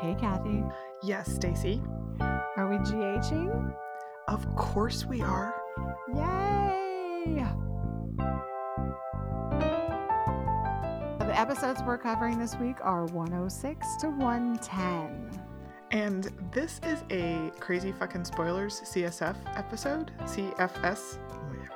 Hey, Kathy. Yes, Stacy. Are we GHing? Of course we are. Yay! The episodes we're covering this week are 106 to 110. And this is a crazy fucking spoilers CSF episode, CFS, whatever.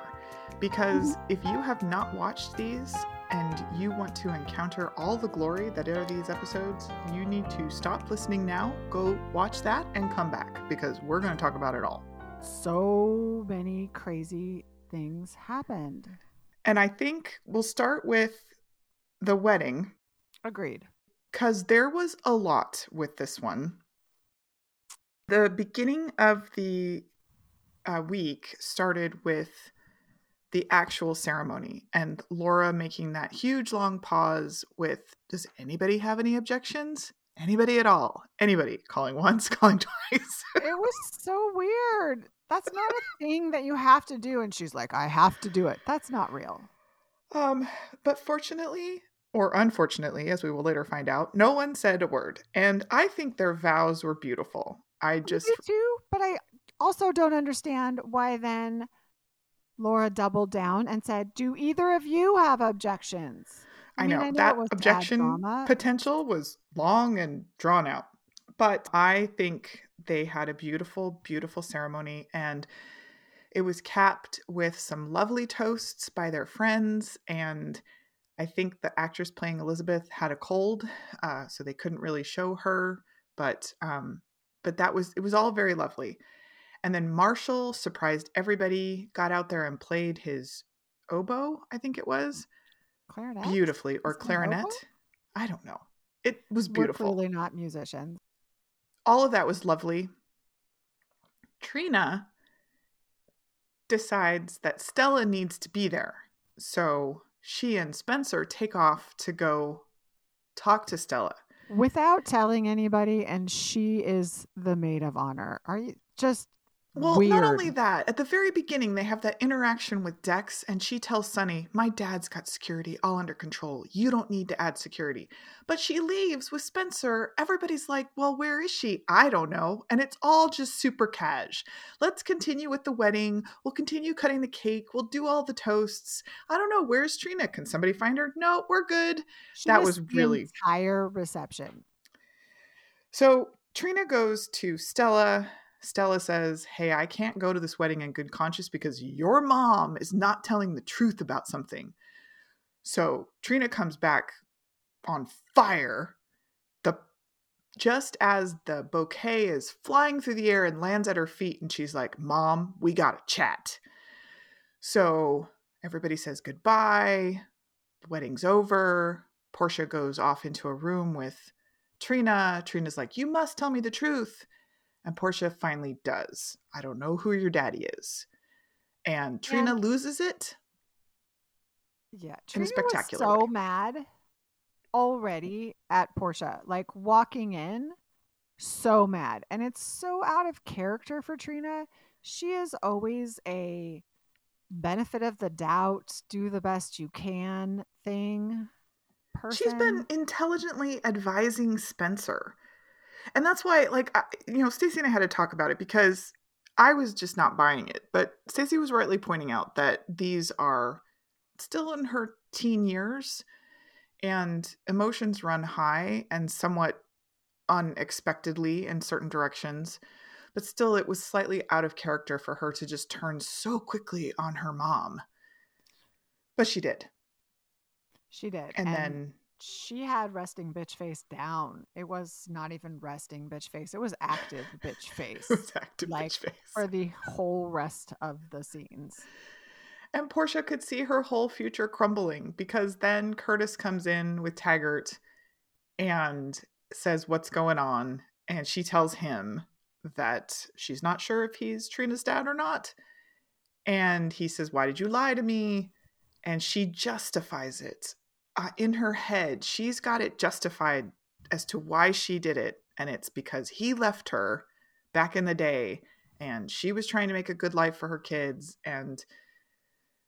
Because mm-hmm. if you have not watched these and you want to encounter all the glory that are these episodes, you need to stop listening now, go watch that, and come back because we're going to talk about it all. So many crazy things happened. And I think we'll start with the wedding Agreed. because there was a lot with this one. The beginning of the uh, week started with the actual ceremony and Laura making that huge long pause with Does anybody have any objections? Anybody at all? Anybody? Calling once, calling twice. It was so weird. That's not a thing that you have to do. And she's like, I have to do it. That's not real. um, but fortunately, or unfortunately, as we will later find out, no one said a word. And I think their vows were beautiful. I just Me too, but I also don't understand why then Laura doubled down and said, "Do either of you have objections?" I mean, know, it that objection potential was long and drawn out. But I think they had a beautiful, beautiful ceremony and it was capped with some lovely toasts by their friends. And I think the actress playing Elizabeth had a cold, uh, so they couldn't really show her. But um, but that was it was all very lovely. And then Marshall surprised everybody, got out there and played his oboe, I think it was. Clarinet. beautifully or clarinet? i don't know. It was We're beautiful. clearly not musicians. all of that was lovely. Trina decides that stella needs to be there. So she and spencer take off to go talk to stella. Without telling anybody, and she is the maid of honor. Are you just well weird? not only that at the very beginning they have that interaction with dex and she tells sonny my dad's got security all under control. You don't need to add security. But she leaves with spencer. Everybody's like well where is she? I don't know. And it's all just super cash. Let's continue with the wedding. We'll continue cutting the cake. We'll do all the toasts. I don't know where's trina? Can somebody find her? No we're good. She that was really- entire reception. So Trina goes to Stella. Stella says, Hey, I can't go to this wedding in good conscience because your mom is not telling the truth about something. So Trina comes back on fire. The just as the bouquet is flying through the air and lands at her feet, and she's like, Mom, we gotta chat. So everybody says goodbye. The wedding's over. Portia goes off into a room with Trina. Trina's like, You must tell me the truth. And Portia finally does. I don't know who your daddy is. And Trina And- loses it. Yeah, in Trina spectacular was so way. mad already at Portia, like walking in, so mad, and it's so out of character for Trina. She is always a benefit of the doubt, do the best you can thing. Person. She's been intelligently advising Spencer. And that's why, like, I, you know, Stacey and I had to talk about it because I was just not buying it. But Stacey was rightly pointing out that these are still in her teen years and emotions run high and somewhat unexpectedly in certain directions. But still, it was slightly out of character for her to just turn so quickly on her mom. But she did. She did, And, then she had resting bitch face down. It was not even resting bitch face; it was active bitch face it was active like, bitch face. for the whole rest of the scenes. And Portia could see her whole future crumbling because then Curtis comes in with Taggart and says what's going on. And she tells him that she's not sure if he's Trina's dad or not. And he says, Why did you lie to me? And she justifies it uh, in her head. She's got it justified as to why she did it. And it's because he left her back in the day and she was trying to make a good life for her kids. And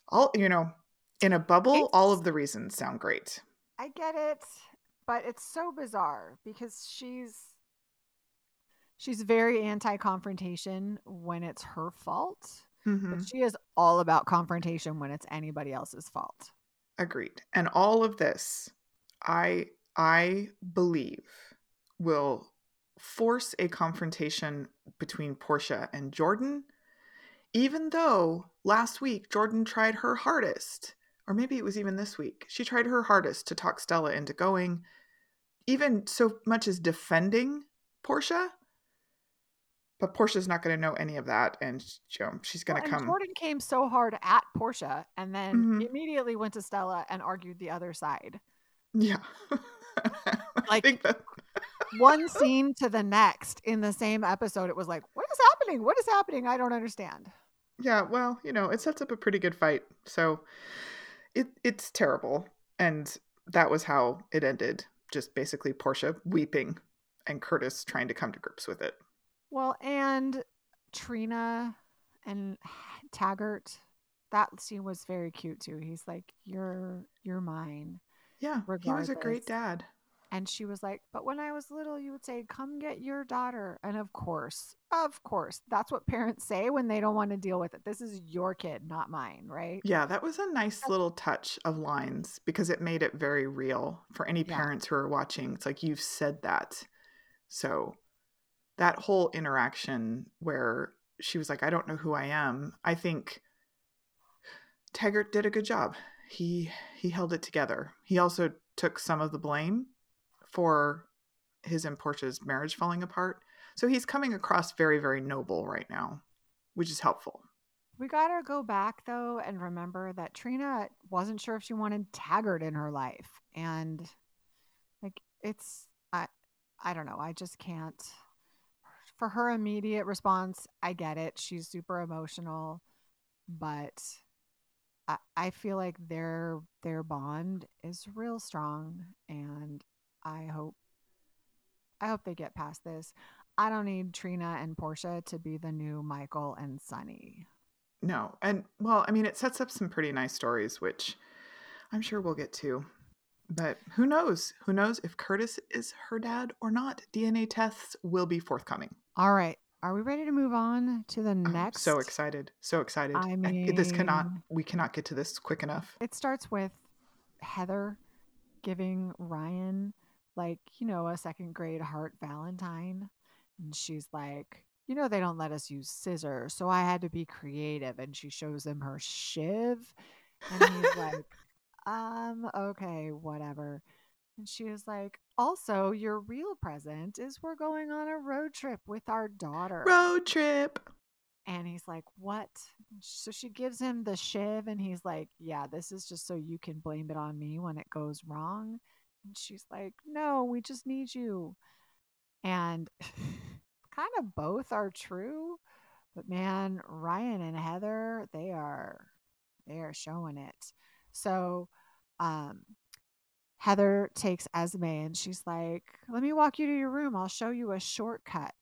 all you know in a bubble all of the reasons sound great I get it, but it's so bizarre because she's She's very anti confrontation when it's her fault, Mhm. but she is all about confrontation when it's anybody else's fault. Agreed. And all of this, I I believe, will force a confrontation between Portia and Jordan, even though last week Jordan tried her hardest, or maybe it was even this week. She tried her hardest to talk Stella into going, even so much as defending Portia. But Portia's not going to know any of that, and you know, she's going to and come. Jordan came so hard at Portia and then Mhm. immediately went to Stella and argued the other side. Yeah, Like- that One scene to the next in the same episode, it was like, what is happening? What is happening? I don't understand. Yeah, well, you know, it sets up a pretty good fight. So it it's terrible. And that was how it ended. Just basically Portia weeping and Curtis trying to come to grips with it. Well, and Trina and Taggart, that scene was very cute too. He's like, "You're you're mine," Yeah, he was a great dad. and she was like, "But when I was little, you would say, "Come get your daughter," and of course, of course, that's what parents say when they don't want to deal with it. This is your kid, not mine, right? Yeah, that was a nice little touch of lines because it made it very real for any Yeah. parents who are watching. It's like you've said that. So that whole interaction where she was like, I don't know who I am, I think Taggart did a good job. He he held it together. He also took some of the blame for his and Portia's marriage falling apart. So he's coming across very, very noble right now, which is helpful. We got to go back though and remember that Trina wasn't sure if she wanted Taggart in her life. And like it's I I don't know, I just can't for her immediate response, I get it. She's super emotional, but I, I feel like their their bond is real strong and I hope I hope they get past this. I don't need Trina and Portia to be the new Michael and Sonny. No. And well, I mean, it sets up some pretty nice stories, which I'm sure we'll get to. But who knows? Who knows if Curtis is her dad or not? DNA tests will be forthcoming. All right. Are we ready to move on to the I'm next? so excited. So excited. I mean, this cannot, we cannot get to this quick enough. It starts with Heather giving Ryan, like, you know, a second grade heart Valentine. And she's like, you know, they don't let us use scissors. So I had to be creative. And she shows him her shiv. And he's like, um, okay, whatever. And she was like, also, your real present is we're going on a road trip with our daughter. Road trip. And he's like, What? So she gives him the shiv, and he's like, Yeah, this is just so you can blame it on me when it goes wrong. And she's like, No, we just need you. And kind of both are true. But man, Ryan and Heather, they are they are showing it. So um Heather takes Esme and she's like, Let me walk you to your room. I'll show you a shortcut.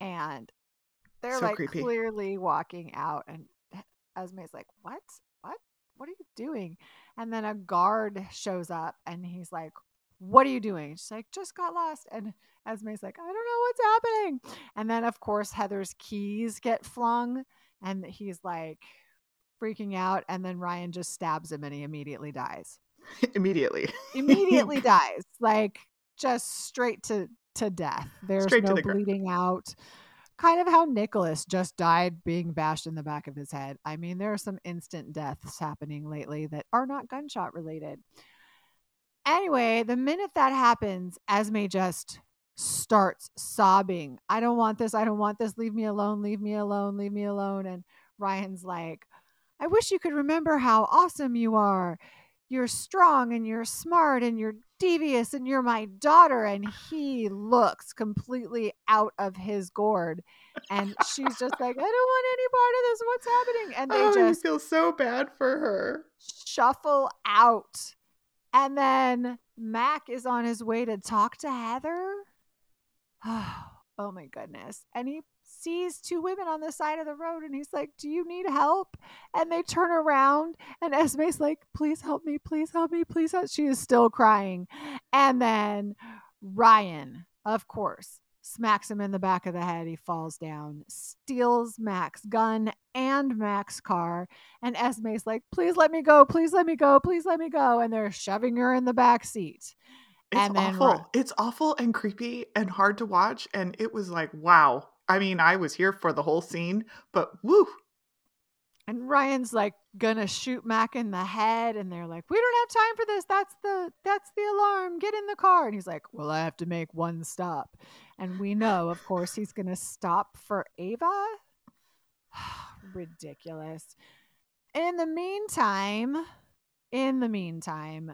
And they're So like creepy. clearly walking out and Esme's like, What? What? What are you doing? And then a guard shows up and he's like, What are you doing? She's like, Just got lost. And Esme's like, I don't know what's happening. And then, of course, Heather's keys get flung and he's like freaking out. And then Ryan just stabs him and he immediately dies. Immediately. Immediately dies. Like just straight to, to death. There's Straight no the ground. bleeding out. Kind of how Nicholas just died being bashed in the back of his head. I mean, there are some instant deaths happening lately that are not gunshot related. Anyway, the minute that happens, Esme just starts sobbing. I don't want this. I don't want this. Leave me alone. Leave me alone. Leave me alone. And Ryan's like, I wish you could remember how awesome you are. You're strong and you're smart and you're devious and you're my daughter. And he looks completely out of his gourd. And she's just like, I don't want any part of this. What's happening? And they oh, just feel so bad for her. shuffle out. And then Mac is on his way to talk to Heather. Oh, Oh my goodness. And he sees two women on the side of the road and he's like, Do you need help? And they turn around and Esme's like, Please help me, please help me, please help. She is still crying. And then Ryan, of course, smacks him in the back of the head. He falls down, steals Mac's gun and Mac's car. And Esme's like, please let me go. Please let me go. Please let me go. And they're shoving her in the back seat. It's awful. Ri- It's awful and creepy and hard to watch. And it was like, wow. I mean, I was here for the whole scene, but woo. And Ryan's like gonna shoot Mac in the head, and they're like, "We don't have time for this. That's the that's the alarm. Get in the car." And he's like, "Well, I have to make one stop." And we know, of course, he's gonna stop for Ava. Ridiculous. In the meantime, in the meantime,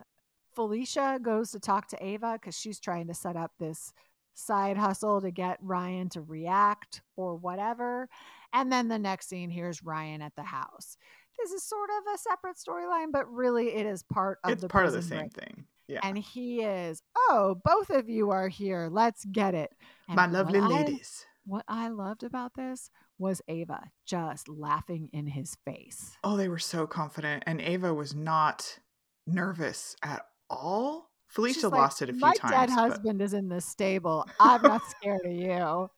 Felicia goes to talk to Ava because she's trying to set up this side hustle to get Ryan to react or whatever. And then the next scene, here's Ryan at the house. This is sort of a separate storyline, but really it is part of it's the part of the same break. thing. Yeah. And he is, oh, both of you are here. Let's get it. And My what lovely I- ladies. what I loved about this was Ava just laughing in his face. Oh, they were so confident. And Ava was not nervous at all. Felicia like, lost it a few My times. dead but- husband is in the stable. I'm not scared of you.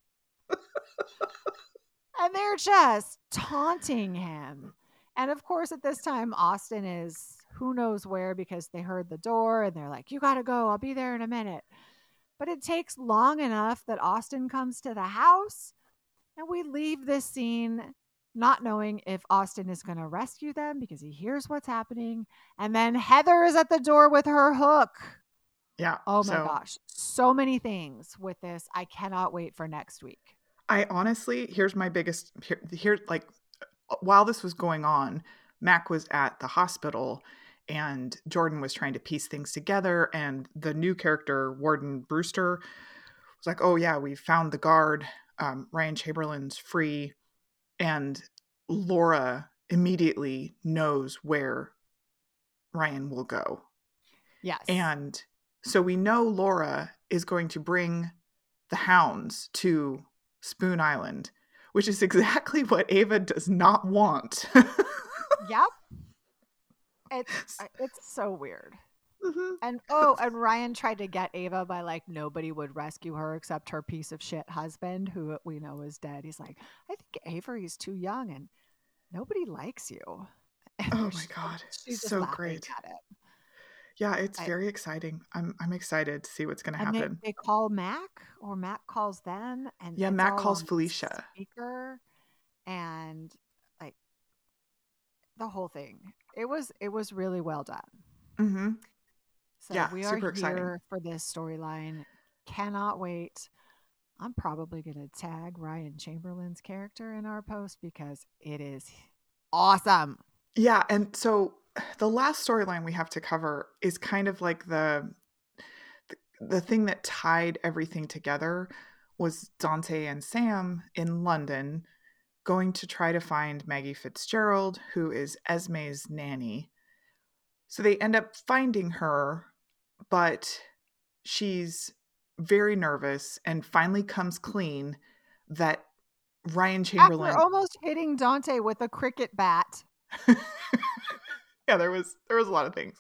and they're just taunting him. And of course, at this time, Austin is who knows where because they heard the door and they're like, You got to go. I'll be there in a minute. But it takes long enough that Austin comes to the house and we leave this scene not knowing if Austin is going to rescue them because he hears what's happening. And then Heather is at the door with her hook. yeah. Oh my so gosh. So many things with this. I cannot wait for next week. I honestly, here's my biggest here, here like while this was going on, Mac was at the hospital and Jordan was trying to piece things together and the new character Warden Brewster was like, "Oh yeah, we found the guard. Um, Ryan Chamberlain's free." And Laura immediately knows where Ryan will go. Yes. And so we know Laura is going to bring the hounds to Spoon Island, which is exactly what Ava does not want. yep. It's it's so weird. Mhm. And oh, and Ryan tried to get Ava by like nobody would rescue her except her piece of shit husband, who we know is dead. He's like, I think Avery's too young and nobody likes you. And Oh my God, she's so great. At it. Yeah, it's I- very exciting. I'm I'm excited to see what's going to And they, happen. they call Mac, or Mac calls them, and Yeah, Mac calls Felicia. Speaker, and like the whole thing. It was it was really well done. hmm So Yeah, we are super exciting. here for this storyline. Cannot wait. I'm probably going to tag Ryan Chamberlain's character in our post because it is awesome. Yeah, and so the last storyline we have to cover is kind of like the the, the thing that tied everything together was Dante and Sam in London going to try to find Maggie Fitzgerald, who is Esme's nanny. So they end up finding her, but she's very nervous and finally comes clean that Ryan Chamberlain After almost hitting Dante with a cricket bat. yeah, there was there was a lot of things.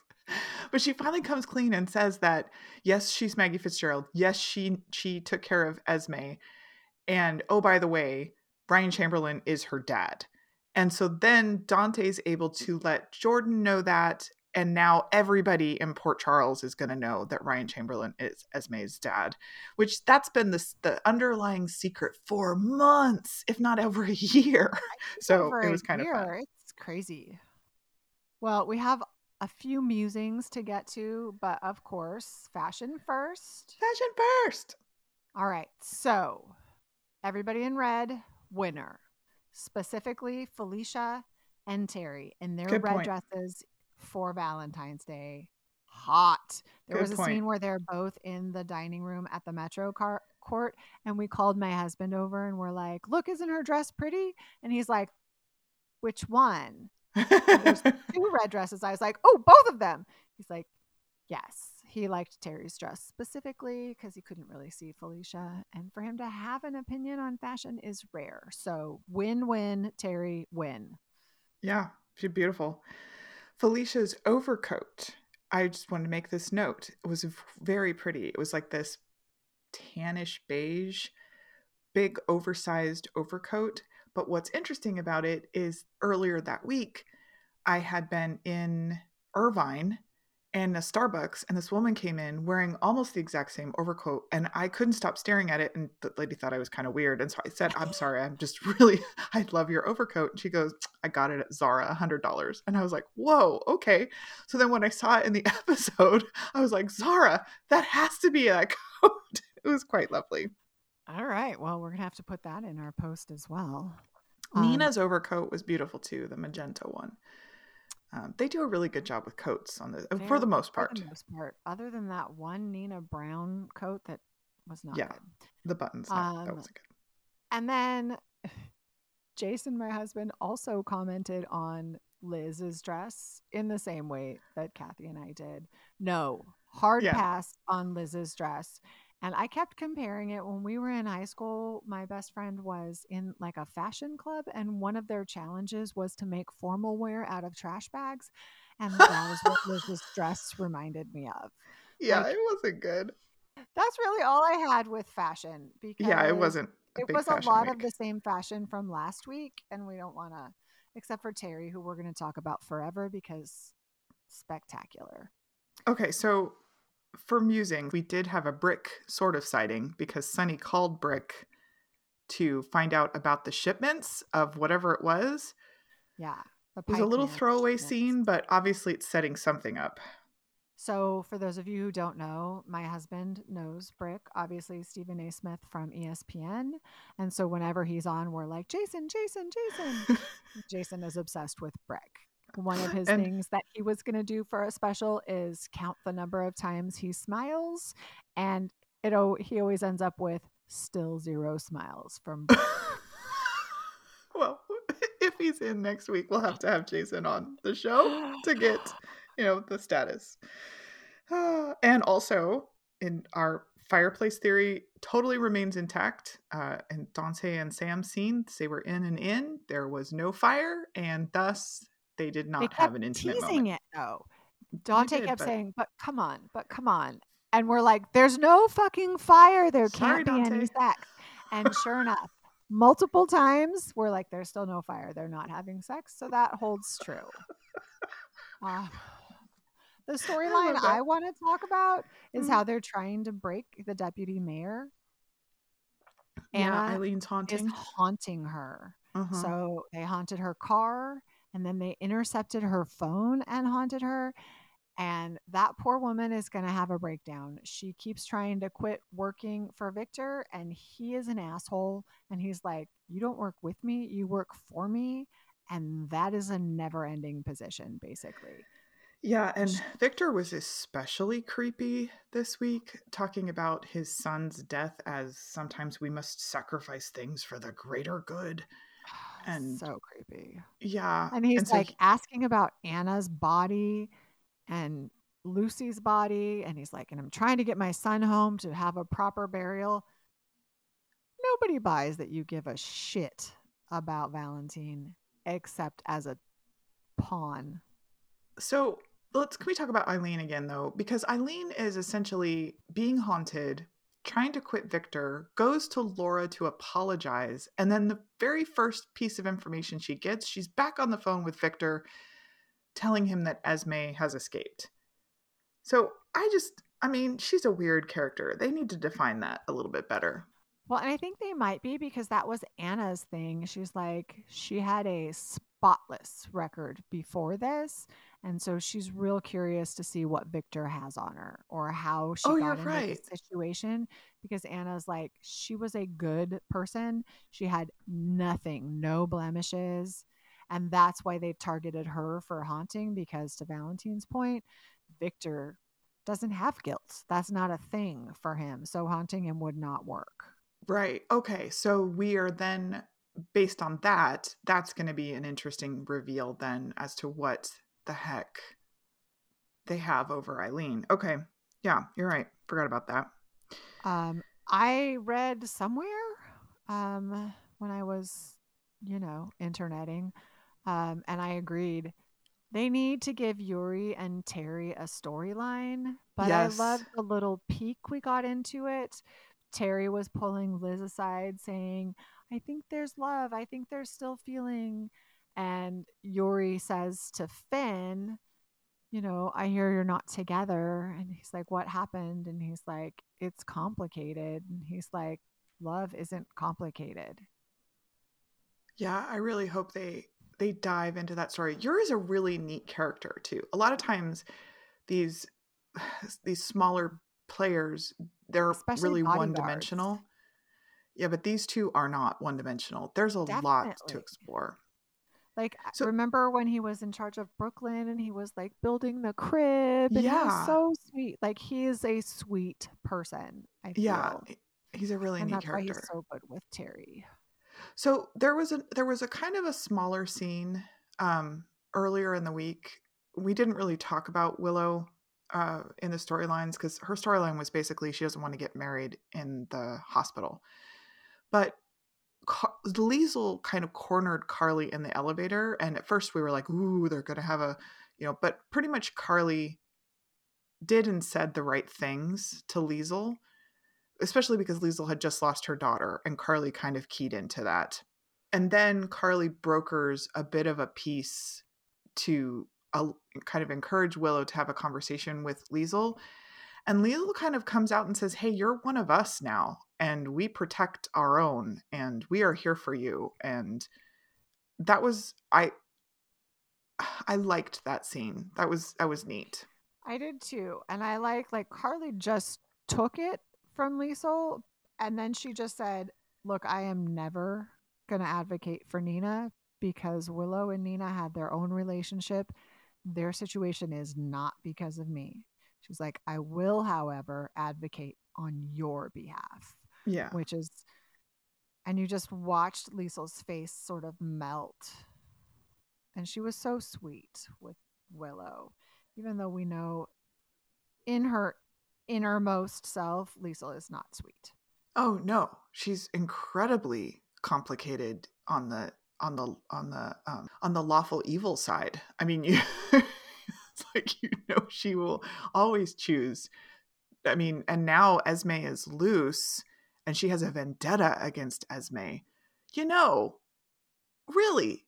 But she finally comes clean and says that yes, she's Maggie Fitzgerald. Yes, she she took care of Esme. And oh by the way, Ryan Chamberlain is her dad. And so then Dante's able to let Jordan know that and now everybody in Port Charles is going to know that Ryan Chamberlain is Esme's dad, which that's been the the underlying secret for months, if not over a year. So it was kind of fun. It's crazy. Well, we have a few musings to get to, but of course, fashion first. Fashion first. All right. So, everybody in red, winner. Specifically, Felicia and Terry in their Good red point. dresses for Valentine's Day. Hot. There Good was a point. scene where they're both in the dining room at the Metro car- court, and we called my husband over and we're like, Look, isn't her dress pretty? And he's like, Which one? There's two red dresses. I was like, Oh, both of them. He's like, Yes. He liked Terry's dress specifically because he couldn't really see Felicia. And for him to have an opinion on fashion is rare. So win win, Terry, win. Yeah, she's beautiful. Felicia's overcoat. I just wanted to make this note. It was very pretty. It was like this tannish beige, big oversized overcoat. But what's interesting about it is earlier that week, I had been in Irvine and a Starbucks, and this woman came in wearing almost the exact same overcoat, and I couldn't stop staring at it. And the lady thought I was kind of weird, and so I said, "I'm sorry, I'm just really, I love your overcoat." And she goes, "I got it at Zara, a hundred dollars," and I was like, "Whoa, okay." So then when I saw it in the episode, I was like, "Zara, that has to be that coat." it was quite lovely. All right, well, we're gonna have to put that in our post as well. Um, Nina's overcoat was beautiful too, the magenta one. Um, they do a really good job with coats on the for the most part. For the most part, other than that one Nina Brown coat that was not yeah, good. The buttons, um, that was good. And then Jason, my husband, also commented on Liz's dress in the same way that Kathy and I did. No, hard yeah. pass on Liz's dress. And I kept comparing it when we were in high school. My best friend was in like a fashion club, and one of their challenges was to make formal wear out of trash bags. And that was what Liz's dress reminded me of. Yeah, like, it wasn't good. That's really all I had with fashion because yeah, it wasn't. it was a lot week. of the same fashion from last week, and we don't want to, except for Terry, who we're going to talk about forever because spectacular. Okay, so for musing, we did have a brick sort of sighting because Sonny called Brick to find out about the shipments of whatever it was. Yeah. It was a little throwaway shipments. scene, but obviously it's setting something up. So, for those of you who don't know, my husband knows Brick, obviously Stephen A. Smith from ESPN. And so, whenever he's on, we're like, Jason, Jason, Jason. Jason is obsessed with Brick. One of his and, things that he was going to do for a special is count the number of times he smiles, and it he always ends up with still zero smiles from. well, if he's in next week, we'll have to have Jason on the show to get you know the status. Uh, and also in our fireplace theory totally remains intact. Uh, and Dante and Sam scene, they were in and in. There was no fire, and thus they did not they have an intimate teasing moment. it though. Dante did, kept but... saying, "But come on, but come on," and we're like, "There's no fucking fire. There Sorry, can't be Dante. any sex." And sure enough, multiple times we're like, "There's still no fire. They're not having sex." So that holds true. Uh, the storyline I, I want to talk about is mm-hmm. how they're trying to break the deputy mayor. Anna yeah, Eileen's haunting is haunting her. Uh-huh. So they haunted her car and then they intercepted her phone and haunted her. And that poor woman is going to have a breakdown. She keeps trying to quit working for Victor, and he is an asshole. And he's like, You don't work with me, you work for me. And that is a never ending position, basically. Yeah, and Victor was especially creepy this week, talking about his son's death as sometimes we must sacrifice things for the greater good and so creepy. Yeah. And he's and so like he, asking about Anna's body and Lucy's body. And he's like, and I'm trying to get my son home to have a proper burial. Nobody buys that you give a shit about Valentine except as a pawn. So let's can we talk about Eileen again though? Because Eileen is essentially being haunted trying to quit Victor, goes to Laura to apologize. And then the very first piece of information she gets, she's back on the phone with Victor telling him that Esme has escaped. So I just, I mean, she's a weird character. They need to define that a little bit better. Well, and I think they might be because that was Anna's thing. She's like, she had a spotless record before this. And so she's real curious to see what Victor has on her or how she oh, got into right. the situation. Because Anna's like, she was a good person. She had nothing, no blemishes. And that's why they targeted her for haunting. Because to Valentine's point, Victor doesn't have guilt. That's not a thing for him. So haunting him would not work. Right. Okay. So we are then based on that, that's going to be an interesting reveal then as to what the heck they have over Eileen. Okay. Yeah, you're right. Forgot about that. Um, I read somewhere um, when I was, you know, interneting, um, and I agreed. They need to give Yuri and Terry a storyline, but yes. I loved the little peek we got into it. Terry was pulling Liz aside saying, I think there's love. I think there's still feeling. And Yuri says to Finn, you know, I hear you're not together. And he's like, what happened? And he's like, it's complicated. And he's like, love isn't complicated. Yeah, I really hope they they dive into that story. Yuri's a really neat character too. A lot of times these these smaller players, they're Especially really one dimensional. Yeah, but these two are not one dimensional. There's a lot to explore. Like, So- remember when he was in charge of Brooklyn and he was like building the crib? And he Yeah. was so sweet. Like, he is a sweet person, I feel. Yeah, he's a really and neat that's why character. he's so good with Terry. So there was a there was a kind of a smaller scene um, earlier in the week. We didn't really talk about Willow uh, in the storylines because her storyline was basically she doesn't want to get married in the hospital. But Car- Liesl kind of cornered Carly in the elevator, and at first we were like, "Ooh, they're to have a," you know. But pretty much Carly did and said the right things to Liesl especially because Liesl had just lost her daughter, and Carly kind of keyed into that. And then Carly brokers a bit of a piece to uh, kind of encourage Willow to have a conversation with Liesl. And Liesl kind of comes out and says, Hey, you're one of us now, and we protect our own, and we are here for you. And that was, I. I liked that scene. That was that was neat. I did too. And I like, like, Carly just took it from Liesl. And then she just said, Look, I am never going to advocate for Nina because Willow and Nina had their own relationship. Their situation is not because of me. She's like, I will, however, advocate on your behalf, Yeah. which is, and you just watched Liesl's face sort of melt. And she was so sweet with Willow, even though we know in her innermost self, Liesl is not sweet. Oh no, she's incredibly complicated on the on the on the um, on the lawful evil side. I mean, you like you know she will always choose. I mean, and now Esme is loose, and she has a vendetta against Esme. You know, really,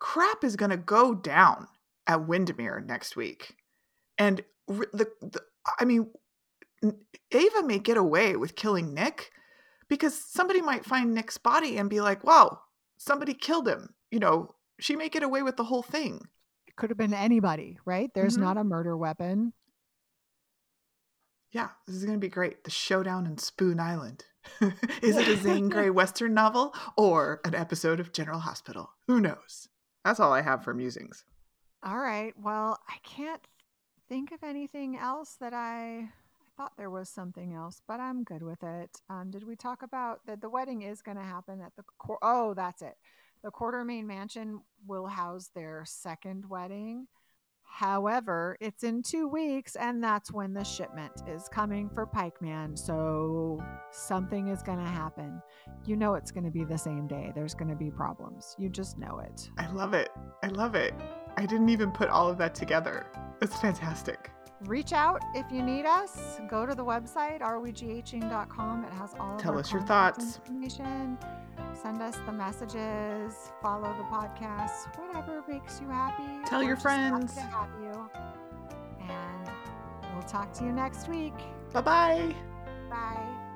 crap is going to go down at Wyndemere next week, and the, the I mean, Ava may get away with killing Nick because somebody might find Nick's body and be like, wow, somebody killed him. You know, she may get away with the whole thing. Could have been anybody, right? There's Mhm. not a murder weapon. Yeah, this is going to be great. The showdown in Spoon Island. is it a Zane Grey Western novel or an episode of General Hospital? Who knows? That's all I have for musings. All right. Well, I can't think of anything else that I I thought there was something else, but I'm good with it. Um, did we talk about that the wedding is going to happen at the Quar- oh, that's it. The Quartermaine Mansion will house their second wedding. However, it's in two weeks, and that's when the shipment is coming for Pikeman. So something is going to happen. You know it's going to be the same day. There's going to be problems. You just know it. I love it. I love it. I didn't even put all of that together. It's fantastic. Reach out if you need us. Go to the website, areweghing.com. It has all of Tell us your thoughts. information. Send us the messages, follow the podcast, whatever makes you happy. Tell We're your just happy friends. to have you. And we'll talk to you next week. Bye bye. Bye.